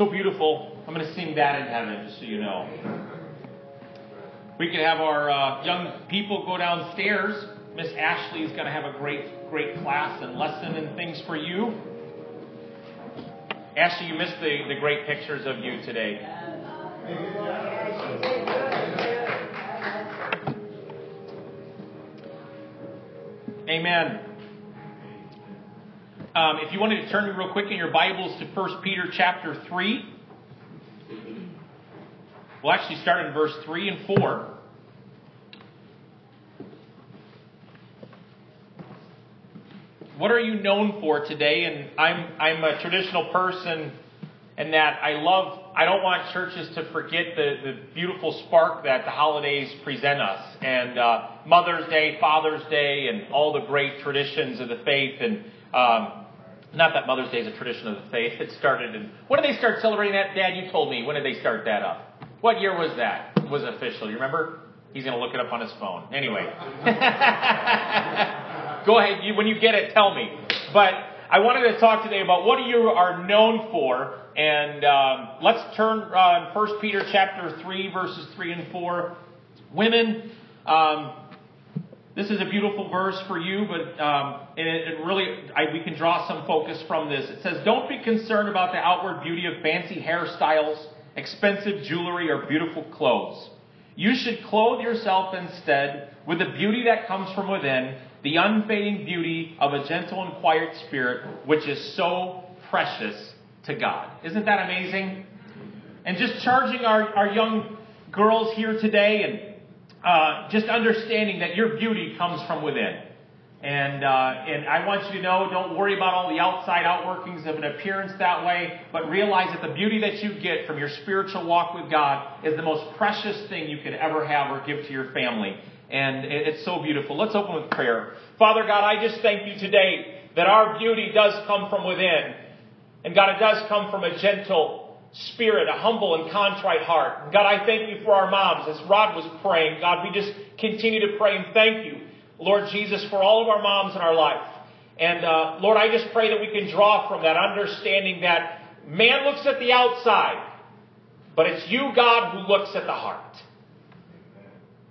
so beautiful. I'm going to sing that in heaven, just so you know. We could have our uh, young people go downstairs. Miss Ashley is going to have a great, great class and lesson and things for you. Ashley, you missed the, the great pictures of you today. Amen. Um, if you wanted to turn me real quick in your Bibles to 1 Peter chapter 3, we'll actually start in verse 3 and 4. What are you known for today? And I'm, I'm a traditional person in that I love I don't want churches to forget the, the beautiful spark that the holidays present us. And uh, Mother's Day, Father's Day, and all the great traditions of the faith. And um, not that Mother's Day is a tradition of the faith. It started in. When did they start celebrating that? Dad, you told me. When did they start that up? What year was that? Was it official? You remember? He's going to look it up on his phone. Anyway. Go ahead. You, when you get it, tell me. But I wanted to talk today about what you are known for and um, let's turn uh, 1 Peter chapter 3, verses 3 and 4. Women, um, this is a beautiful verse for you, but um, it, it, really, I, we can draw some focus from this. It says, Don't be concerned about the outward beauty of fancy hairstyles, expensive jewelry, or beautiful clothes. You should clothe yourself instead with the beauty that comes from within, the unfading beauty of a gentle and quiet spirit, which is so precious to God. Isn't that amazing? And just charging our, our young girls here today and uh, just understanding that your beauty comes from within. And, uh, and I want you to know, don't worry about all the outside outworkings of an appearance that way, but realize that the beauty that you get from your spiritual walk with God is the most precious thing you could ever have or give to your family. And it's so beautiful. Let's open with prayer. Father God, I just thank you today that our beauty does come from within. And God, it does come from a gentle spirit, a humble and contrite heart. God, I thank you for our moms. As Rod was praying, God, we just continue to pray and thank you, Lord Jesus, for all of our moms in our life. And uh, Lord, I just pray that we can draw from that understanding that man looks at the outside, but it's you, God, who looks at the heart.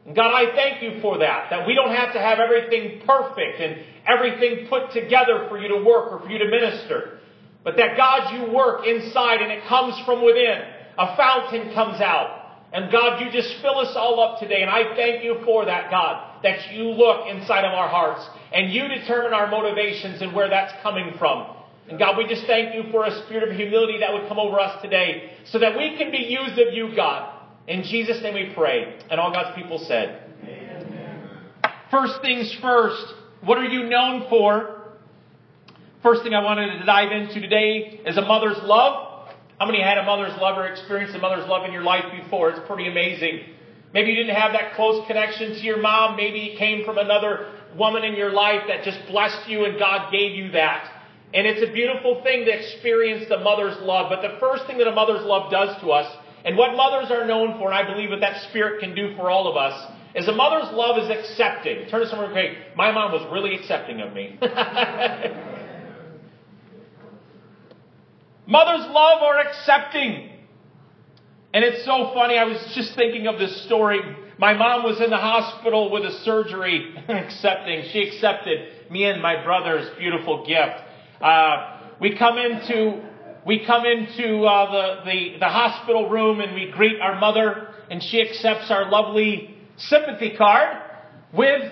And God, I thank you for that, that we don't have to have everything perfect and everything put together for you to work or for you to minister. But that God, you work inside and it comes from within. A fountain comes out. And God, you just fill us all up today. And I thank you for that, God, that you look inside of our hearts and you determine our motivations and where that's coming from. And God, we just thank you for a spirit of humility that would come over us today so that we can be used of you, God. In Jesus' name we pray. And all God's people said, Amen. First things first, what are you known for? First thing I wanted to dive into today is a mother's love. How many had a mother's love or experienced a mother's love in your life before? It's pretty amazing. Maybe you didn't have that close connection to your mom. Maybe it came from another woman in your life that just blessed you and God gave you that. And it's a beautiful thing to experience the mother's love. But the first thing that a mother's love does to us, and what mothers are known for, and I believe what that spirit can do for all of us, is a mother's love is accepting. Turn to someone and say, my mom was really accepting of me. Mothers love or accepting. And it's so funny. I was just thinking of this story. My mom was in the hospital with a surgery, accepting. She accepted me and my brother's beautiful gift. Uh, we come into we come into uh, the, the the hospital room and we greet our mother, and she accepts our lovely sympathy card with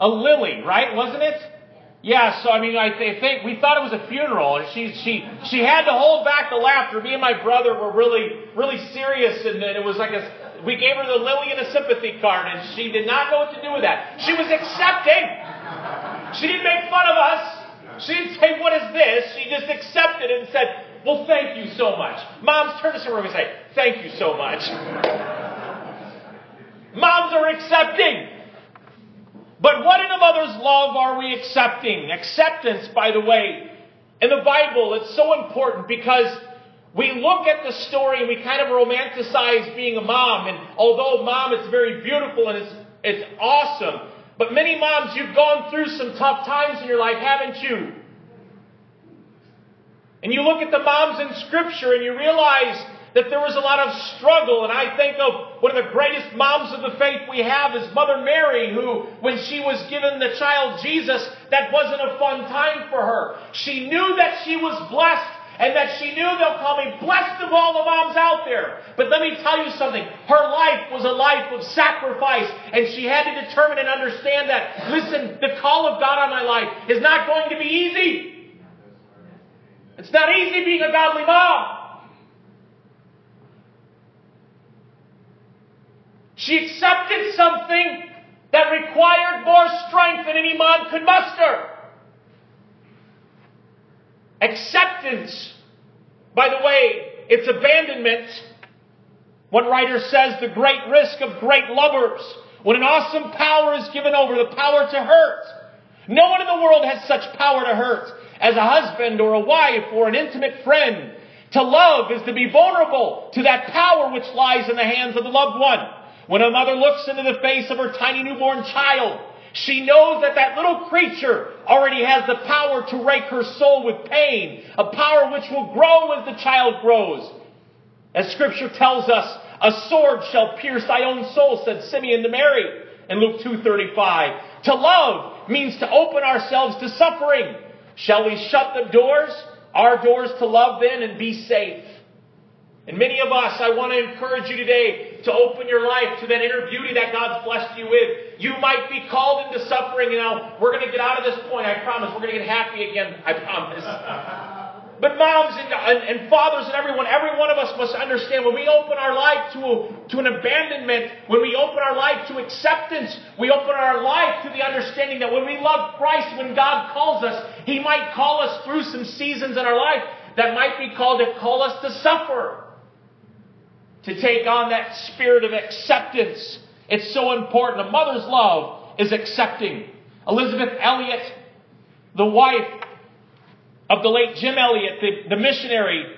a lily. Right? Wasn't it? Yeah, so I mean, I think we thought it was a funeral, and she she she had to hold back the laughter. Me and my brother were really really serious, and then it was like a we gave her the lily and a sympathy card, and she did not know what to do with that. She was accepting. She didn't make fun of us. She didn't say, "What is this?" She just accepted it and said, "Well, thank you so much." Moms, turn to someone and say, "Thank you so much." Moms are accepting. But what in a mother's love are we accepting? Acceptance, by the way, in the Bible, it's so important because we look at the story and we kind of romanticize being a mom. And although mom is very beautiful and it's, it's awesome, but many moms, you've gone through some tough times in your life, haven't you? And you look at the moms in Scripture and you realize that there was a lot of struggle. And I think of one of the greatest moms of the faith we have is Mother Mary, who, when she was given the child Jesus, that wasn't a fun time for her. She knew that she was blessed and that she knew they'll call me blessed of all the moms out there. But let me tell you something. Her life was a life of sacrifice, and she had to determine and understand that, listen, the call of God on my life is not going to be easy. It's not easy being a godly mom. She accepted something that required more strength than any mom could muster. Acceptance, by the way, it's abandonment. One writer says the great risk of great lovers when an awesome power is given over, the power to hurt. No one in the world has such power to hurt as a husband or a wife or an intimate friend. To love is to be vulnerable to that power which lies in the hands of the loved one. When a mother looks into the face of her tiny newborn child, she knows that that little creature already has the power to rake her soul with pain, a power which will grow as the child grows. As scripture tells us, a sword shall pierce thy own soul, said Simeon to Mary in Luke 2.35. To love means to open ourselves to suffering. Shall we shut the doors, our doors to love then, and be safe? And many of us, I want to encourage you today to open your life to that inner beauty that God's blessed you with. You might be called into suffering. You know, we're going to get out of this point. I promise. We're going to get happy again. I promise. But moms and, and, and, fathers and everyone, every one of us must understand when we open our life to, to an abandonment, when we open our life to acceptance, we open our life to the understanding that when we love Christ, when God calls us, He might call us through some seasons in our life that might be called to call us to suffer to take on that spirit of acceptance. It's so important. A mother's love is accepting. Elisabeth Elliot, the wife of the late Jim Elliot, the, the missionary,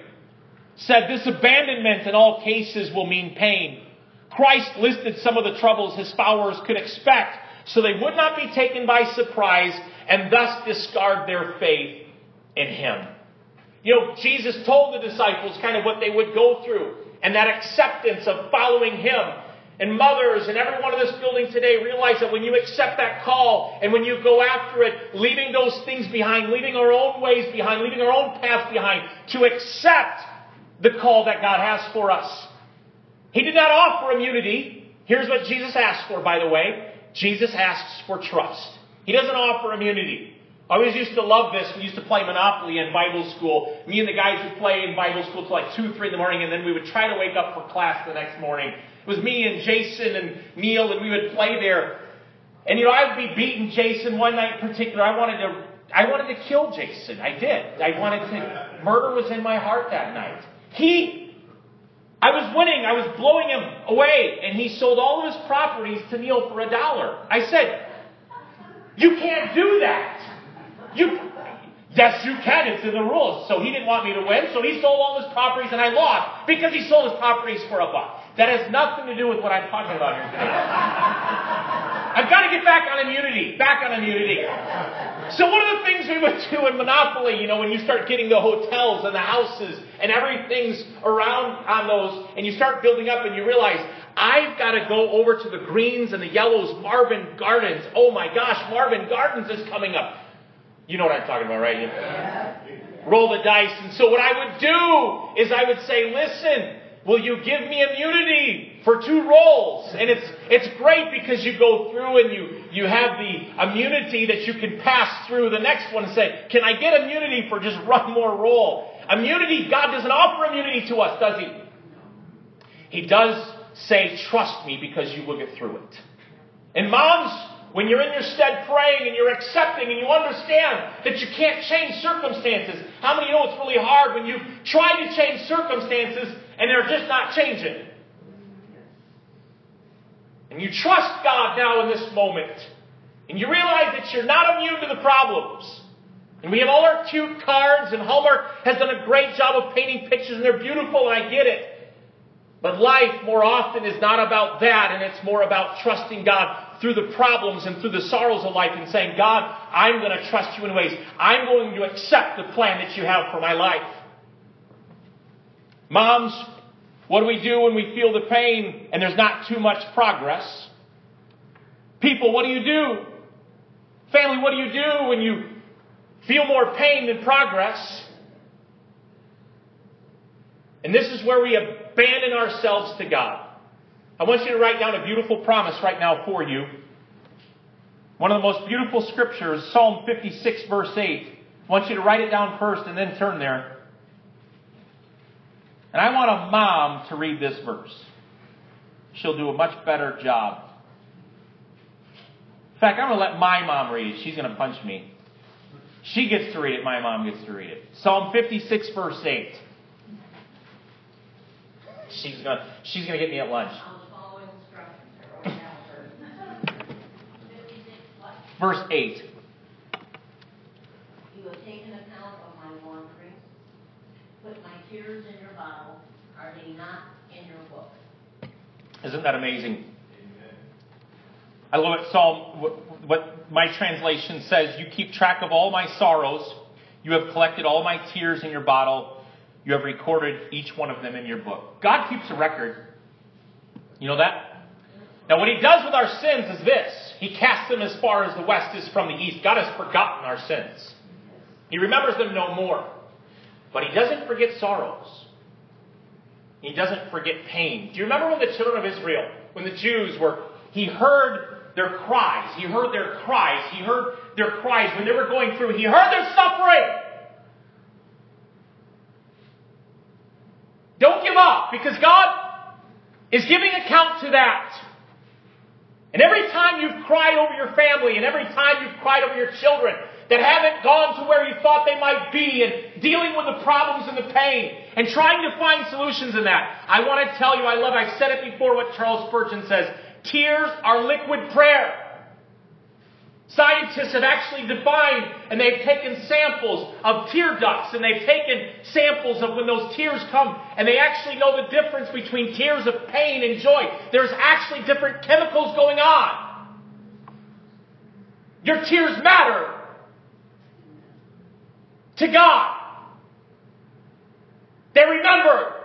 said this abandonment in all cases will mean pain. Christ listed some of the troubles his followers could expect so they would not be taken by surprise and thus discard their faith in him. You know, Jesus told the disciples kind of what they would go through and that acceptance of following Him. And mothers and everyone in this building today realize that when you accept that call and when you go after it, leaving those things behind, leaving our own ways behind, leaving our own path behind, to accept the call that God has for us. He did not offer immunity. Here's what Jesus asked for, by the way. Jesus asks for trust. He doesn't offer immunity. I always used to love this. We used to play Monopoly in Bible school. Me and the guys would play in Bible school till like 2, 3 in the morning, and then we would try to wake up for class the next morning. It was me and Jason and Neil, and we would play there. And you know, I would be beating Jason one night in particular. I wanted to, I wanted to kill Jason. I did. I wanted to, murder was in my heart that night. He, I was winning. I was blowing him away, and he sold all of his properties to Neil for a dollar. I said, you can't do that. You, yes, you can. It's in the rules. So he didn't want me to win, so he sold all his properties and I lost because he sold his properties for a buck. That has nothing to do with what I'm talking about here today. I've got to get back on immunity. Back on immunity. So one of the things we would do in Monopoly, you know, when you start getting the hotels and the houses and everything's around on those, and you start building up and you realize, I've got to go over to the greens and the yellows, Marvin Gardens. Oh my gosh, Marvin Gardens is coming up. You know what I'm talking about, right? Yeah. Roll the dice. And so what I would do is I would say, listen, will you give me immunity for two rolls? And it's, it's great because you go through and you, you have the immunity that you can pass through the next one and say, can I get immunity for just one more roll? Immunity, God doesn't offer immunity to us, does He? He does say, trust me because you will get through it. And moms, when you're in your stead praying and you're accepting and you understand that you can't change circumstances. How many know it's really hard when you try to change circumstances and they're just not changing? And you trust God now in this moment. And you realize that you're not immune to the problems. And we have all our cute cards, and Hallmark has done a great job of painting pictures, and they're beautiful, and I get it. But life more often is not about that, and it's more about trusting God through the problems and through the sorrows of life and saying, God, I'm going to trust you in ways. I'm going to accept the plan that you have for my life. Moms, what do we do when we feel the pain and there's not too much progress? People, what do you do? Family, what do you do when you feel more pain than progress? And this is where we abandon ourselves to God. I want you to write down a beautiful promise right now for you. One of the most beautiful scriptures, Psalm 56, verse 8. I want you to write it down first and then turn there. And I want a mom to read this verse. She'll do a much better job. In fact, I'm going to let my mom read it. She's going to punch me. She gets to read it. My mom gets to read it. Psalm 56, verse 8. She's going to, she's going to get me at lunch. Verse 8. You have taken account of my wanderings, put my tears in your bottle. Are they not in your book? Isn't that amazing? I love it. Psalm, what my translation says, you keep track of all my sorrows. You have collected all my tears in your bottle. You have recorded each one of them in your book. God keeps a record. You know that? Now, what He does with our sins is this He casts them as far as the west is from the east. God has forgotten our sins, He remembers them no more. But He doesn't forget sorrows, He doesn't forget pain. Do you remember when the children of Israel, when the Jews were, He heard their cries. He heard their cries. He heard their cries when they were going through. He heard their suffering. Don't give up because God is giving account to that. And every time you've cried over your family and every time you've cried over your children that haven't gone to where you thought they might be and dealing with the problems and the pain and trying to find solutions in that, I want to tell you, I love, I've said it before what Charles Spurgeon says. Tears are liquid prayer. Scientists have actually defined and they've taken samples of tear ducts and they've taken samples of when those tears come and they actually know the difference between tears of pain and joy. There's actually different chemicals going on. Your tears matter to God. They remember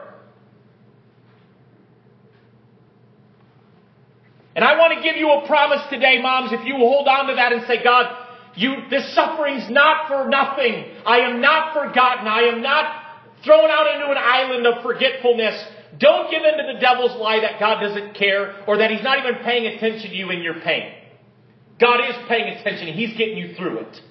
And I want to give you a promise today, moms, if you hold on to that and say, God, you, this suffering's not for nothing. I am not forgotten. I am not thrown out into an island of forgetfulness. Don't give in to the devil's lie that God doesn't care or that he's not even paying attention to you in your pain. God is paying attention. He's getting you through it.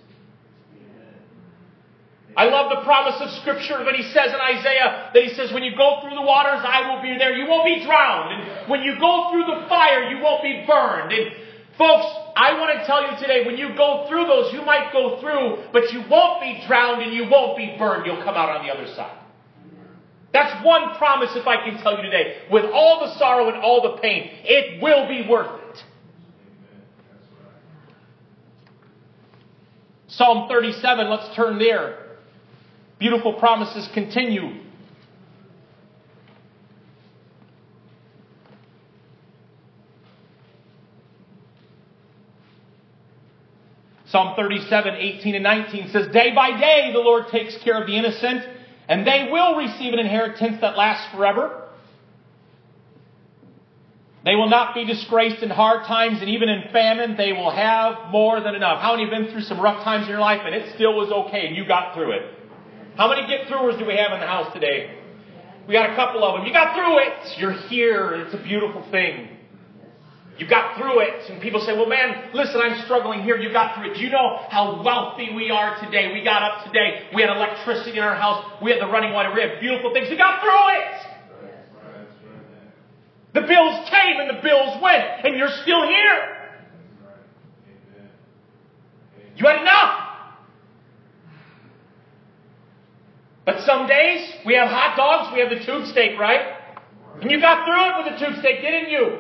I love the promise of Scripture when he says in Isaiah that he says, when you go through the waters, I will be there. You won't be drowned. And when you go through the fire, you won't be burned. And folks, I want to tell you today, when you go through those, you might go through, but you won't be drowned and you won't be burned. You'll come out on the other side. That's one promise if I can tell you today. With all the sorrow and all the pain, it will be worth it. Psalm 37, let's turn there. Beautiful promises continue. Psalm 37, 18 and 19 says, Day by day the Lord takes care of the innocent, and they will receive an inheritance that lasts forever. They will not be disgraced in hard times, and even in famine, they will have more than enough. How many have been through some rough times in your life, and it still was okay, and you got through it? How many get throughers do we have in the house today? We got a couple of them. You got through it. You're here. It's a beautiful thing. You got through it. And people say, well, man, listen, I'm struggling here. You got through it. Do you know how wealthy we are today? We got up today. We had electricity in our house. We had the running water. We had beautiful things. We got through it. The bills came and the bills went, and you're still here. You had enough. But some days we have hot dogs, we have the tube steak, right? And you got through it with the tube steak, didn't you?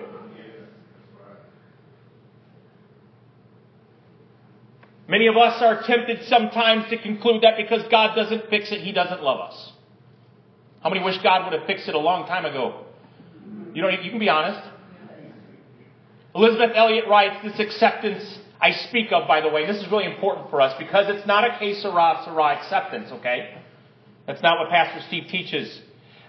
Many of us are tempted sometimes to conclude that because God doesn't fix it, He doesn't love us. How many wish God would have fixed it a long time ago? You know, you can be honest. Elisabeth Elliot writes, this acceptance I speak of, by the way, this is really important for us because it's not a que sera acceptance, okay? That's not what Pastor Steve teaches.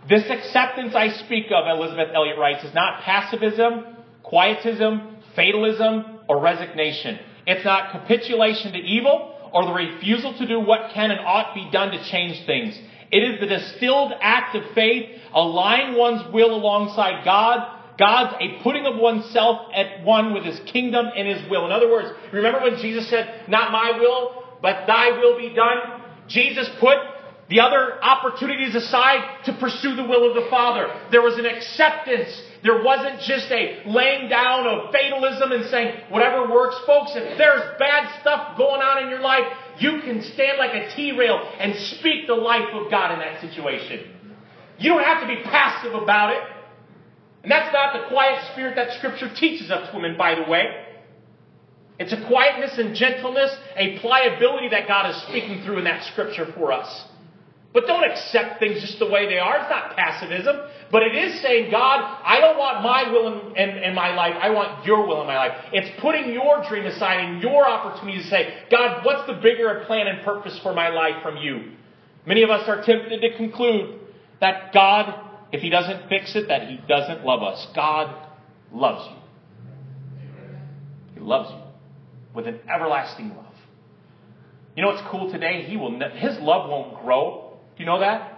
This acceptance I speak of, Elisabeth Elliot writes, is not passivism, quietism, fatalism, or resignation. It's not capitulation to evil or the refusal to do what can and ought be done to change things. It is the distilled act of faith, aligning one's will alongside God. God's a putting of oneself at one with His kingdom and His will. In other words, remember when Jesus said, not my will, but thy will be done? Jesus put the other opportunities aside to pursue the will of the Father. There was an acceptance. There wasn't just a laying down of fatalism and saying, whatever works, folks. If there's bad stuff going on in your life, you can stand like a T-rail and speak the life of God in that situation. You don't have to be passive about it. And that's not the quiet spirit that Scripture teaches us, women, by the way. It's a quietness and gentleness, a pliability that God is speaking through in that Scripture for us. But don't accept things just the way they are. It's not passivism. But it is saying, God, I don't want my will in, in, in, my life. I want your will in my life. It's putting your dream aside and your opportunity to say, God, what's the bigger plan and purpose for my life from you? Many of us are tempted to conclude that God, if He doesn't fix it, that He doesn't love us. God loves you. He loves you with an everlasting love. You know what's cool today? He will. His love won't grow do you know that?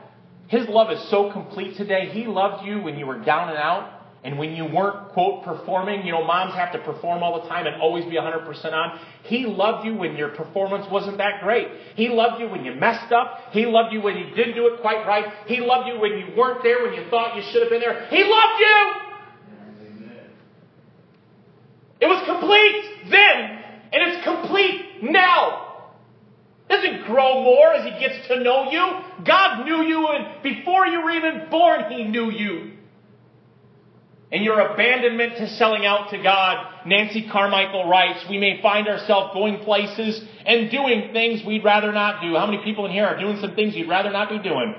His love is so complete today. He loved you when you were down and out and when you weren't, quote, performing. You know, moms have to perform all the time and always be 100% on. He loved you when your performance wasn't that great. He loved you when you messed up. He loved you when you didn't do it quite right. He loved you when you weren't there, when you thought you should have been there. He loved you! It was complete then, and it's complete now doesn't grow more as he gets to know you. God knew you, and before you were even born, he knew you. And your abandonment to selling out to God, Nancy Carmichael writes, we may find ourselves going places and doing things we'd rather not do. How many people in here are doing some things you'd rather not be doing?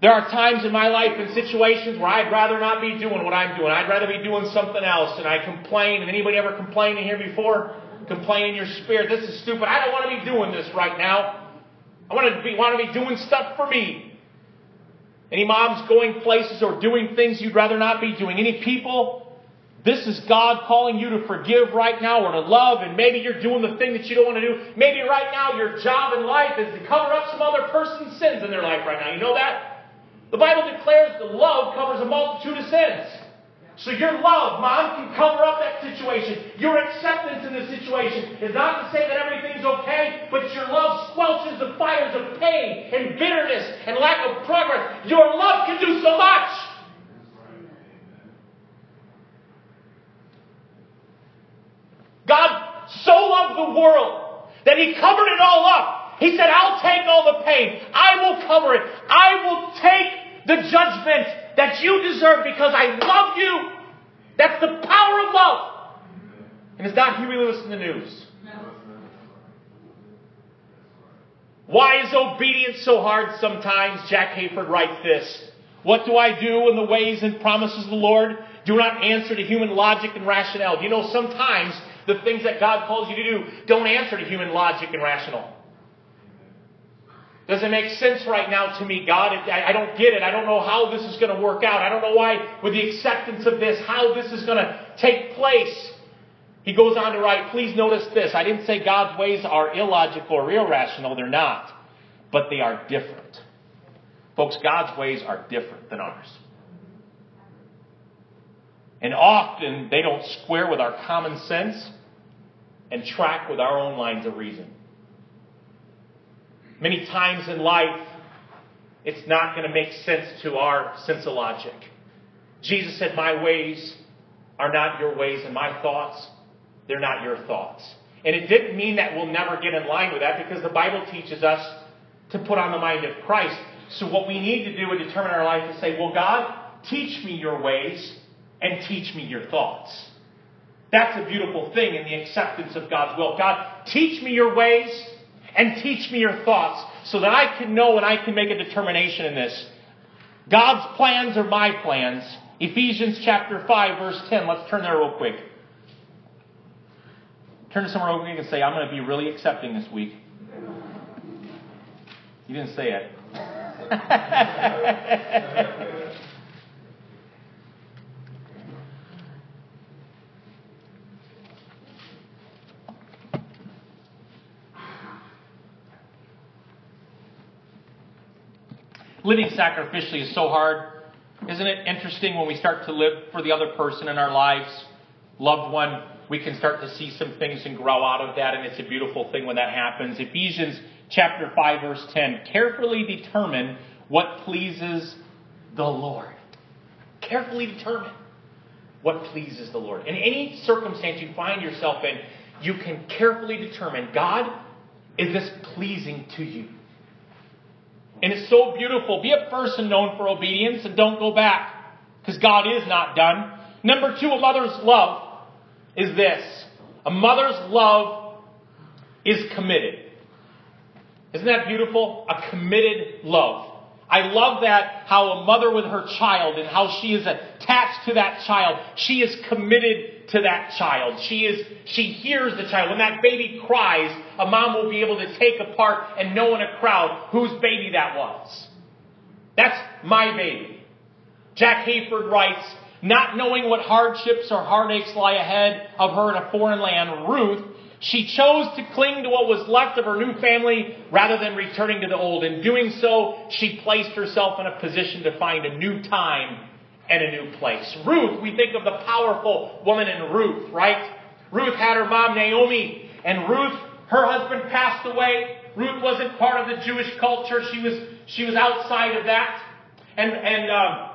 There are times in my life and situations where I'd rather not be doing what I'm doing. I'd rather be doing something else. And I complain. And anybody ever complained in here before? Complain in your spirit, this is stupid. I don't want to be doing this right now. I want to be, want to be doing stuff for me. Any moms going places or doing things you'd rather not be doing? Any people? This is God calling you to forgive right now or to love, and maybe you're doing the thing that you don't want to do. Maybe right now your job in life is to cover up some other person's sins in their life right now. You know that? The Bible declares that love covers a multitude of sins. So your love, mom, can cover up that situation. Your acceptance in the situation is not to say that everything's okay, but your love squelches the fires of pain and bitterness and lack of progress. Your love can do so much. God so loved the world that He covered it all up. He said, I'll take all the pain. I will cover it. I will take the judgment that you deserve because I love you. That's the power of love. And it's not Huey Lewis and the News. Why is obedience so hard sometimes? Jack Hayford writes this. What do I do in the ways and promises of the Lord? Do not answer to human logic and rationale. You know, sometimes the things that God calls you to do don't answer to human logic and rational. Doesn't make sense right now to me, God. I, don't get it. I don't know how this is going to work out. I don't know why, with the acceptance of this, how this is going to take place. He goes on to write, please notice this. I didn't say God's ways are illogical or irrational. They're not. But they are different. Folks, God's ways are different than ours. And often they don't square with our common sense and track with our own lines of reason. Many times in life, it's not going to make sense to our sense of logic. Jesus said, My ways are not your ways, and my thoughts, they're not your thoughts. And it didn't mean that we'll never get in line with that because the Bible teaches us to put on the mind of Christ. So what we need to do to determine our life is say, Well, God, teach me your ways and teach me your thoughts. That's a beautiful thing in the acceptance of God's will. God, teach me your ways and teach me your thoughts so that I can know and I can make a determination in this. God's plans are my plans, Ephesians chapter 5, verse 10. Let's turn there real quick. Turn to someone real quick and say, I'm going to be really accepting this week. You didn't say it. Living sacrificially is so hard. Isn't it interesting when we start to live for the other person in our lives, loved one, we can start to see some things and grow out of that, and it's a beautiful thing when that happens. Ephesians chapter 5, verse 10. Carefully determine what pleases the Lord. Carefully determine what pleases the Lord. In any circumstance you find yourself in, you can carefully determine God, is this pleasing to you? And it's so beautiful. Be a person known for obedience and don't go back because God is not done. Number two, a mother's love is this. A mother's love is committed. Isn't that beautiful? A committed love. I love that how a mother with her child and how she is attached to that child. She is committed to that child. She is, she hears the child. When that baby cries, a mom will be able to take apart and know in a crowd whose baby that was. That's my baby. Jack Hayford writes, not knowing what hardships or heartaches lie ahead of her in a foreign land, Ruth she chose to cling to what was left of her new family rather than returning to the old. In doing so, she placed herself in a position to find a new time and a new place. Ruth, we think of the powerful woman in Ruth, right? Ruth had her mom Naomi, and Ruth, her husband passed away. Ruth wasn't part of the Jewish culture. She was, she was outside of that. And, and, um,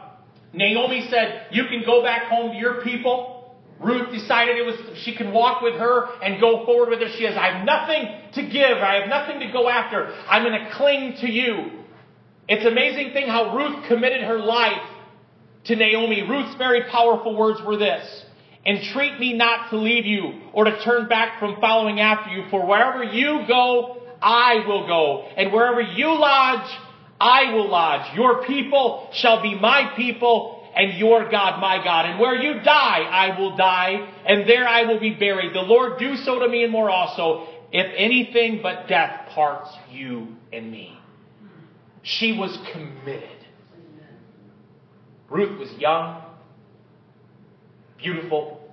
Naomi said, you can go back home to your people. Ruth decided it was she can walk with her and go forward with her. She says, I have nothing to give. I have nothing to go after. I'm going to cling to you. It's amazing thing how Ruth committed her life to Naomi. Ruth's very powerful words were this. Entreat me not to leave you or to turn back from following after you, for wherever you go, I will go. And wherever you lodge, I will lodge. Your people shall be my people and your God my God. And where you die, I will die, and there I will be buried. The Lord do so to me and more also, if anything but death parts you and me. She was committed. Ruth was young, beautiful.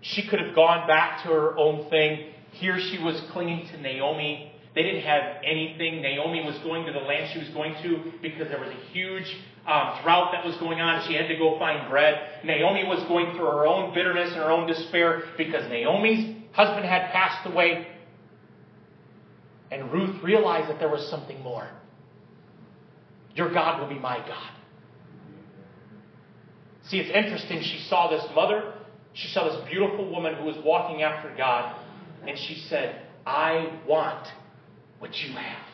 She could have gone back to her own thing. Here she was clinging to Naomi they didn't have anything. Naomi was going to the land she was going to because there was a huge um, drought that was going on. She had to go find bread. Naomi was going through her own bitterness and her own despair because Naomi's husband had passed away. And Ruth realized that there was something more. Your God will be my God. See, it's interesting. She saw this mother, she saw this beautiful woman who was walking after God, and she said, I want what you have.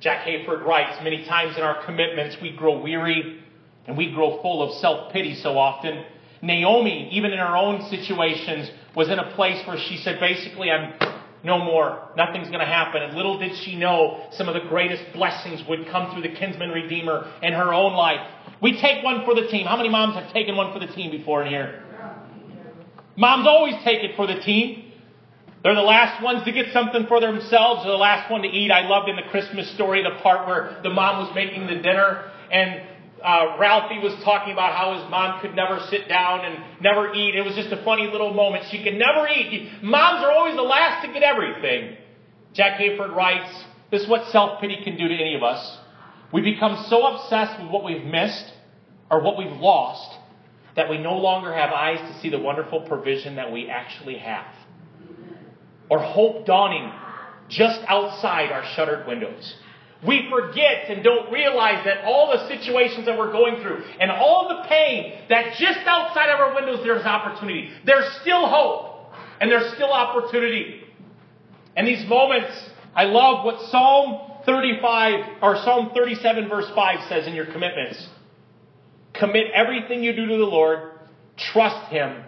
Jack Hayford writes Many times in our commitments, we grow weary and we grow full of self pity so often. Naomi, even in her own situations, was in a place where she said, basically, I'm no more. Nothing's going to happen. And little did she know some of the greatest blessings would come through the kinsman redeemer in her own life. We take one for the team. How many moms have taken one for the team before in here? Moms always take it for the team. They're the last ones to get something for themselves. They're the last one to eat. I loved in the Christmas story the part where the mom was making the dinner and uh, Ralphie was talking about how his mom could never sit down and never eat. It was just a funny little moment. She could never eat. Moms are always the last to get everything. Jack Hayford writes, this is what self-pity can do to any of us. We become so obsessed with what we've missed or what we've lost that we no longer have eyes to see the wonderful provision that we actually have or hope dawning just outside our shuttered windows. We forget and don't realize that all the situations that we're going through and all the pain that just outside of our windows there's opportunity. There's still hope and there's still opportunity. And these moments, I love what Psalm 35 or Psalm 37 verse 5 says in your commitments. Commit everything you do to the Lord, trust Him,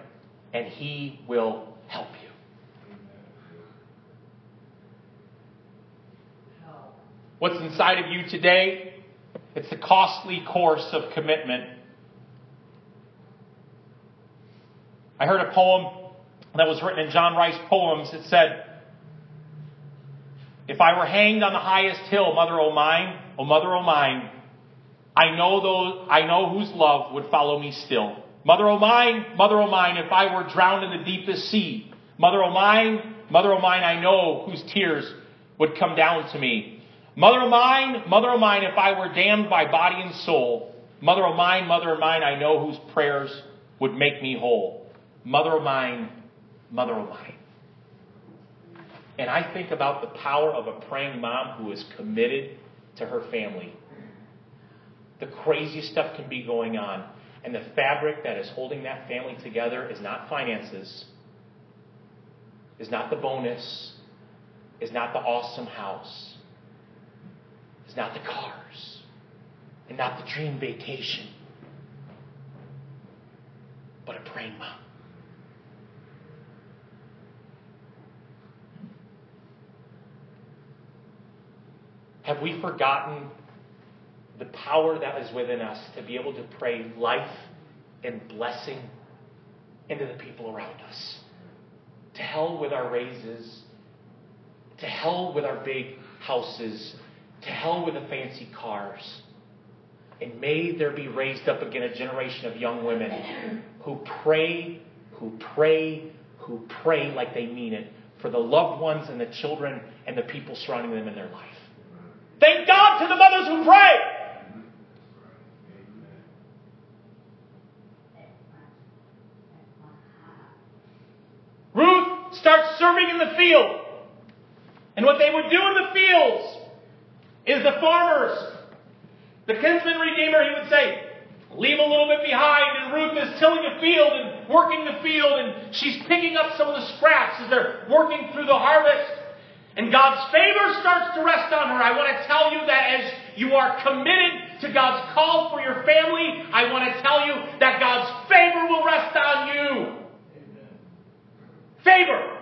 and He will help you. What's inside of you today? It's the costly course of commitment. I heard a poem that was written in John Rice Poems. It said, If I were hanged on the highest hill, mother o' mine, O mother o' mine, I know those, I know whose love would follow me still. Mother o' mine, mother o' mine, if I were drowned in the deepest sea, mother o' mine, mother o' mine, I know whose tears would come down to me. Mother of mine, mother of mine, if I were damned by body and soul, mother of mine, mother of mine, I know whose prayers would make me whole. Mother of mine, mother of mine. And I think about the power of a praying mom who is committed to her family. The craziest stuff can be going on. And the fabric that is holding that family together is not finances, is not the bonus, is not the awesome house, not the cars, and not the dream vacation, but a praying mom. Have we forgotten the power that is within us to be able to pray life and blessing into the people around us? To hell with our raises, to hell with our big houses, to hell with the fancy cars. And may there be raised up again a generation of young women who pray, who pray, who pray like they mean it for the loved ones and the children and the people surrounding them in their life. Thank God to the mothers who pray. Ruth starts serving in the field. And what they would do in the fields is the farmers, the kinsman redeemer, he would say, leave a little bit behind. And Ruth is tilling the field and working the field, and she's picking up some of the scraps as they're working through the harvest. And God's favor starts to rest on her. I want to tell you that as you are committed to God's call for your family, I want to tell you that God's favor will rest on you. Favor.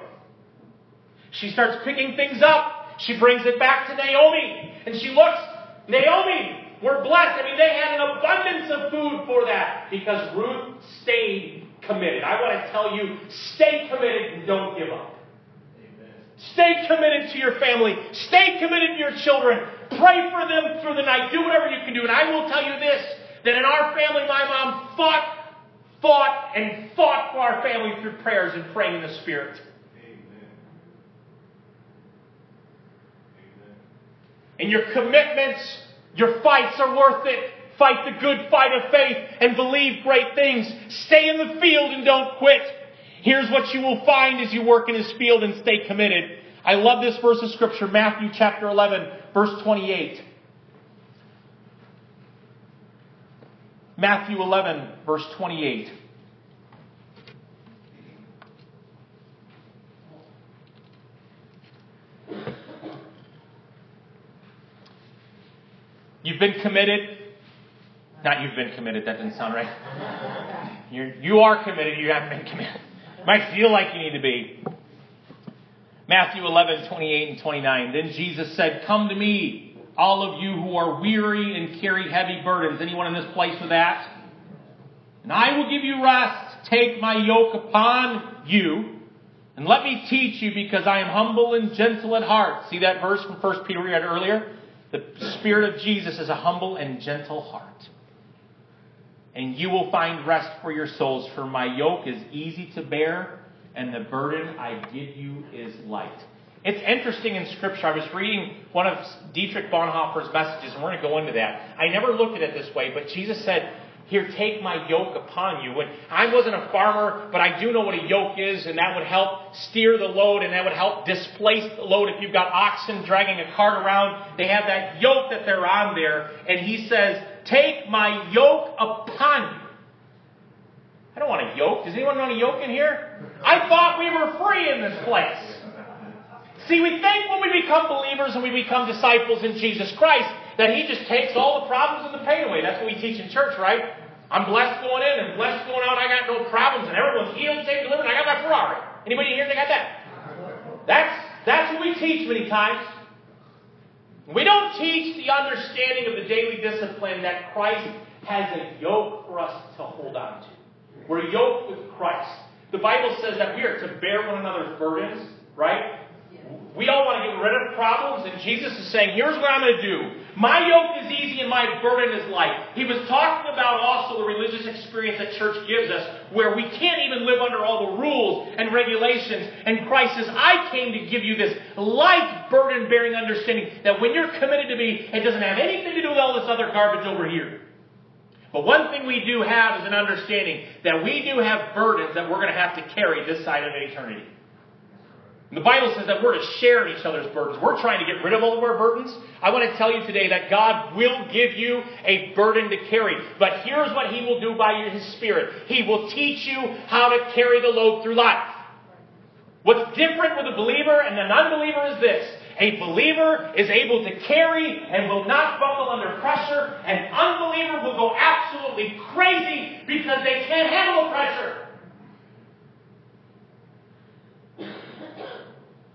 She starts picking things up. She brings it back to Naomi. And she looks, Naomi, we're blessed. I mean, they had an abundance of food for that because Ruth stayed committed. I want to tell you, stay committed and don't give up. Stay committed to your family. Stay committed to your children. Pray for them through the night. Do whatever you can do. And I will tell you this that in our family, my mom fought, fought, and fought for our family through prayers and praying in the Spirit. Amen. And your commitments, your fights are worth it. Fight the good fight of faith and believe great things. Stay in the field and don't quit. Here's what you will find as you work in his field and stay committed. I love this verse of scripture, Matthew chapter 11, verse 28. Matthew 11, verse 28. You've been committed. Not you've been committed, that doesn't sound right. You're, you are committed, you haven't been committed. Might feel like you need to be. Matthew 11, 28 and 29. Then Jesus said, Come to me, all of you who are weary and carry heavy burdens. Anyone in this place with that? And I will give you rest. Take my yoke upon you and let me teach you because I am humble and gentle at heart. See that verse from 1 Peter we read earlier? The Spirit of Jesus is a humble and gentle heart and you will find rest for your souls. For my yoke is easy to bear, and the burden I give you is light. It's interesting in Scripture. I was reading one of Dietrich Bonhoeffer's messages, and we're going to go into that. I never looked at it this way, but Jesus said, Here, take my yoke upon you. I wasn't a farmer, but I do know what a yoke is, and that would help steer the load, and that would help displace the load. If you've got oxen dragging a cart around, they have that yoke that they're on there. And he says, Take my yoke upon you. I don't want a yoke. Does anyone want a yoke in here? I thought we were free in this place. See, we think when we become believers and we become disciples in Jesus Christ that He just takes all the problems and the pain away. That's what we teach in church, right? I'm blessed going in and blessed going out. I got no problems and everyone's healed, saved, delivered. I got my Ferrari. Anybody here that got that? That's that's what we teach many times. We don't teach the understanding of the daily discipline that Christ has a yoke for us to hold on to. We're yoked with Christ. The Bible says that we are to bear one another's burdens, right? We all want to get rid of problems, and Jesus is saying, here's what I'm going to do. My yoke is easy and my burden is light. He was talking about also the religious experience that church gives us, where we can't even live under all the rules and regulations. And Christ says, I came to give you this light burden bearing understanding that when you're committed to me, it doesn't have anything to do with all this other garbage over here. But one thing we do have is an understanding that we do have burdens that we're going to have to carry this side of eternity. The Bible says that we're to share in each other's burdens. We're trying to get rid of all of our burdens. I want to tell you today that God will give you a burden to carry. But here's what He will do by His Spirit He will teach you how to carry the load through life. What's different with a believer and an unbeliever is this. A believer is able to carry and will not buckle under pressure. An unbeliever will go absolutely crazy because they can't handle pressure.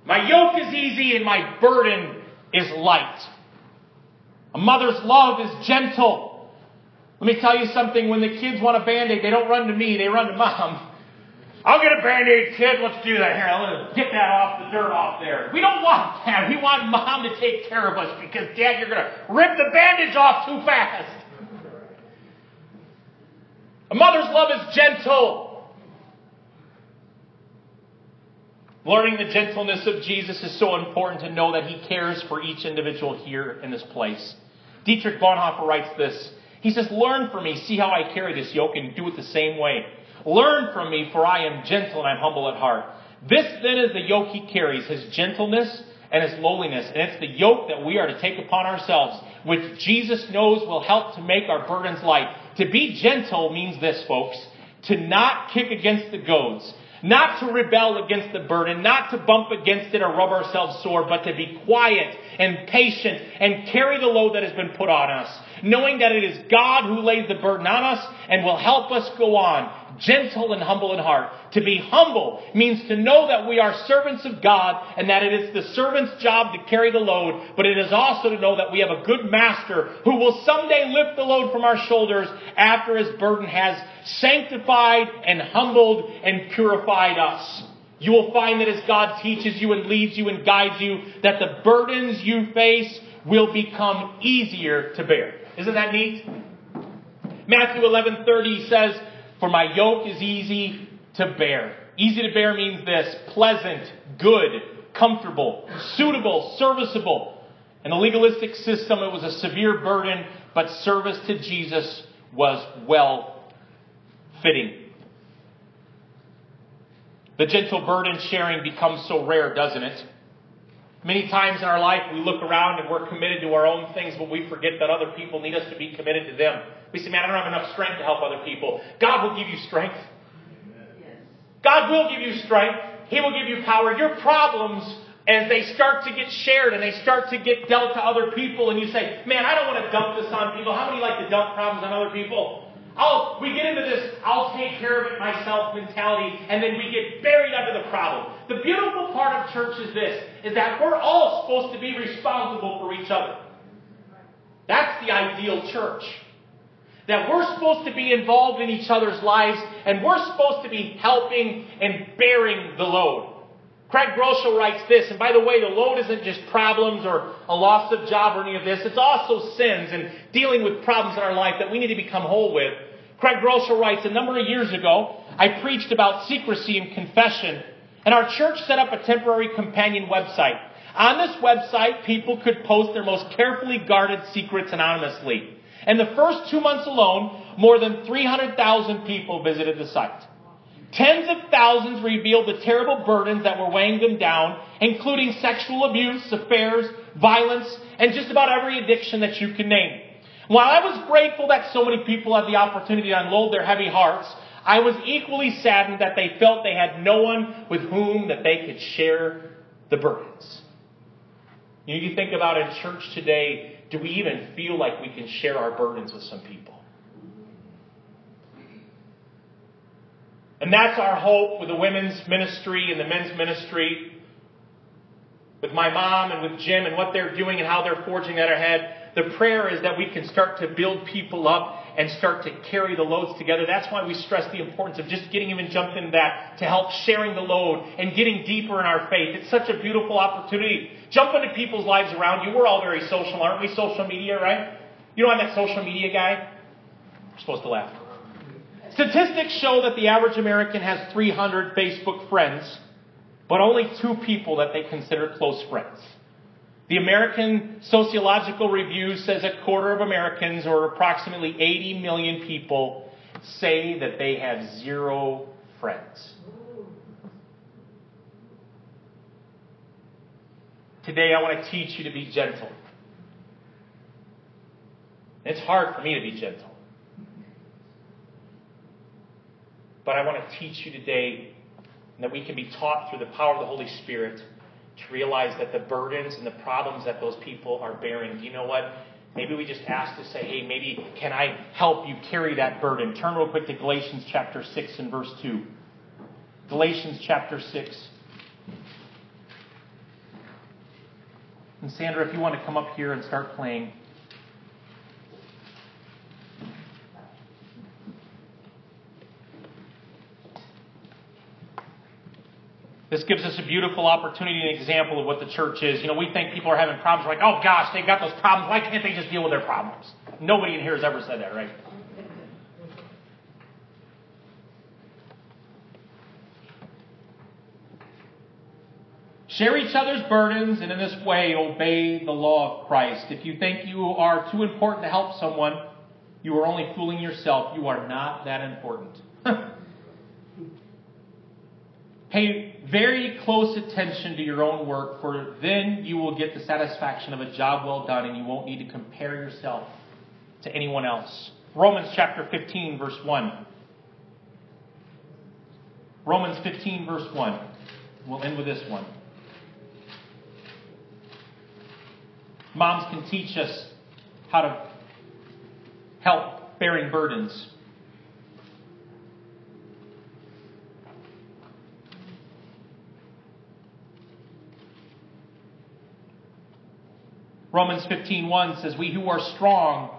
My yoke is easy and my burden is light. A mother's love is gentle. Let me tell you something. When the kids want a band-aid, they don't run to me, they run to mom. I'll get a band-aid, kid. Let's do that. Here, let's get that off the dirt off there. We don't want that. We want mom to take care of us because, Dad, you're going to rip the bandage off too fast. A mother's love is gentle. Learning the gentleness of Jesus is so important to know that he cares for each individual here in this place. Dietrich Bonhoeffer writes this. He says, Learn from me, see how I carry this yoke, and do it the same way. Learn from me, for I am gentle and I'm humble at heart. This then is the yoke he carries, his gentleness and his lowliness. And it's the yoke that we are to take upon ourselves, which Jesus knows will help to make our burdens light. To be gentle means this, folks. To not kick against the goads not to rebel against the burden, not to bump against it or rub ourselves sore, but to be quiet and patient and carry the load that has been put on us, knowing that it is God who lays the burden on us and will help us go on, gentle and humble in heart. To be humble means to know that we are servants of God and that it is the servant's job to carry the load, but it is also to know that we have a good master who will someday lift the load from our shoulders after his burden has sanctified and humbled and purified us. You will find that as God teaches you and leads you and guides you, that the burdens you face will become easier to bear. Isn't that neat? Matthew 11:30 says, "For my yoke is easy to bear." Easy to bear means this: pleasant, good, comfortable, suitable, serviceable. In the legalistic system, it was a severe burden, but service to Jesus was well fitting. The gentle burden sharing becomes so rare, doesn't it? Many times in our life, we look around and we're committed to our own things, but we forget that other people need us to be committed to them. We say, man, I don't have enough strength to help other people. God will give you strength. God will give you strength. He will give you power. Your problems, as they start to get shared and they start to get dealt to other people, and you say, man, I don't want to dump this on people. How many like to dump problems on other people? I'll, we get into this, I'll take care of it myself mentality, and then we get buried under the problem. The beautiful part of church is this, is that we're all supposed to be responsible for each other. That's the ideal church. That we're supposed to be involved in each other's lives, and we're supposed to be helping and bearing the load. Craig Groeschel writes this, and by the way, the load isn't just problems or a loss of job or any of this. It's also sins and dealing with problems in our life that we need to become whole with. Craig Groeschel writes, a number of years ago, I preached about secrecy and confession, and our church set up a temporary companion website. On this website, people could post their most carefully guarded secrets anonymously. And the first two months alone, more than 300,000 people visited the site. Tens of thousands revealed the terrible burdens that were weighing them down, including sexual abuse, affairs, violence, and just about every addiction that you can name. While I was grateful that so many people had the opportunity to unload their heavy hearts, I was equally saddened that they felt they had no one with whom that they could share the burdens. You, know, you think about in church today, do we even feel like we can share our burdens with some people? And that's our hope with the women's ministry and the men's ministry. with my mom and with Jim and what they're doing and how they're forging that ahead. The prayer is that we can start to build people up and start to carry the loads together. That's why we stress the importance of just getting even jumped into that to help sharing the load and getting deeper in our faith. It's such a beautiful opportunity. Jump into people's lives around you. We're all very social, aren't we? Social media, right? You know I'm that social media guy? We're supposed to laugh. Statistics show that the average American has 300 Facebook friends, but only two people that they consider close friends. The American Sociological Review says a quarter of Americans, or approximately 80 million people, say that they have zero friends. Today, I want to teach you to be gentle. It's hard for me to be gentle. But I want to teach you today that we can be taught through the power of the Holy Spirit to realize that the burdens and the problems that those people are bearing, you know what? Maybe we just ask to say, hey, maybe can I help you carry that burden? Turn real quick to Galatians chapter 6 and verse 2. Galatians chapter 6. And Sandra, if you want to come up here and start playing. This gives us a beautiful opportunity and example of what the church is. You know, we think people are having problems. We're like, oh gosh, they've got those problems. Why can't they just deal with their problems? Nobody in here has ever said that, right? Share each other's burdens and in this way obey the law of Christ. If you think you are too important to help someone, you are only fooling yourself. You are not that important. Pay very close attention to your own work, for then you will get the satisfaction of a job well done and you won't need to compare yourself to anyone else. Romans chapter 15, verse 1. Romans 15, verse 1. We'll end with this one. Moms can teach us how to help bearing burdens. Romans 15:1 says, "We who are strong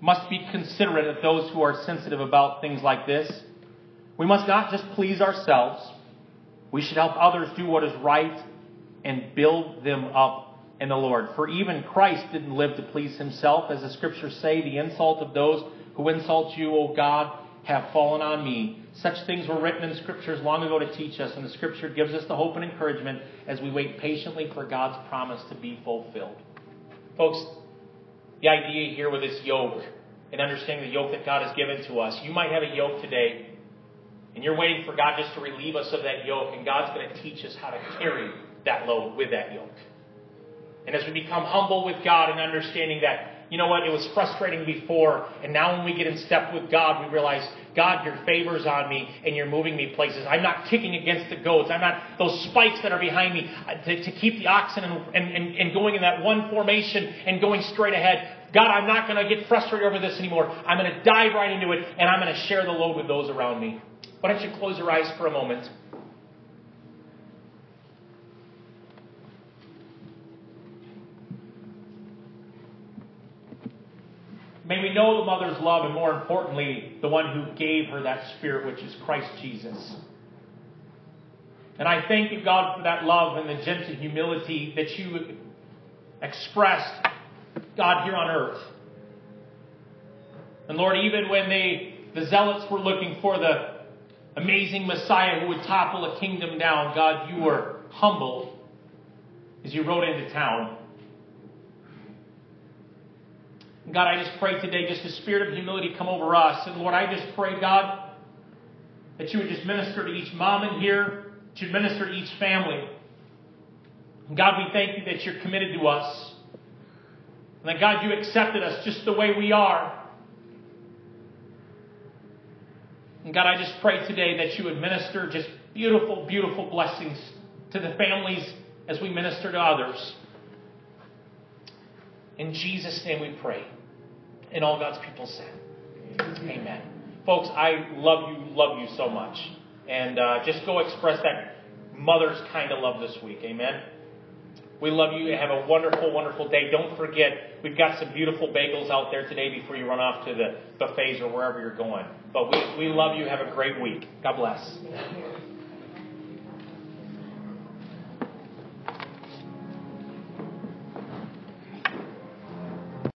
must be considerate of those who are sensitive about things like this. We must not just please ourselves. We should help others do what is right and build them up in the Lord. For even Christ didn't live to please himself, as the scriptures say, the insult of those who insult you, O God, have fallen on me. Such things were written in scriptures long ago to teach us, and the scripture gives us the hope and encouragement as we wait patiently for God's promise to be fulfilled. Folks, the idea here with this yoke and understanding the yoke that God has given to us, you might have a yoke today, and you're waiting for God just to relieve us of that yoke, and God's going to teach us how to carry that load with that yoke. And as we become humble with God and understanding that you know what, it was frustrating before, and now when we get in step with God, we realize, God, your favor's on me, and you're moving me places. I'm not kicking against the goads. I'm not those spikes that are behind me uh, to, to keep the oxen and, and, and going in that one formation and going straight ahead. God, I'm not going to get frustrated over this anymore. I'm going to dive right into it, and I'm going to share the load with those around me. Why don't you close your eyes for a moment? May we know the mother's love, and more importantly, the one who gave her that spirit, which is Christ Jesus. And I thank you, God, for that love and the gentle humility that you expressed, God, here on earth. And Lord, even when they, the zealots were looking for the amazing Messiah who would topple a kingdom down, God, you were humble as you rode into town. God, I just pray today, just the spirit of humility come over us. And Lord, I just pray, God, that you would just minister to each mom in here, that you'd minister to each family. And God, we thank you that you're committed to us. And that, God, you accepted us just the way we are. And God, I just pray today that you would minister just beautiful, beautiful blessings to the families as we minister to others. In Jesus' name we pray. And all God's people said, Amen. Amen. Folks, I love you, love you so much. And uh, just go express that mother's kind of love this week. Amen. We love you. Have a wonderful, wonderful day. Don't forget, we've got some beautiful bagels out there today before you run off to the buffets or wherever you're going. But we, we love you. Have a great week. God bless.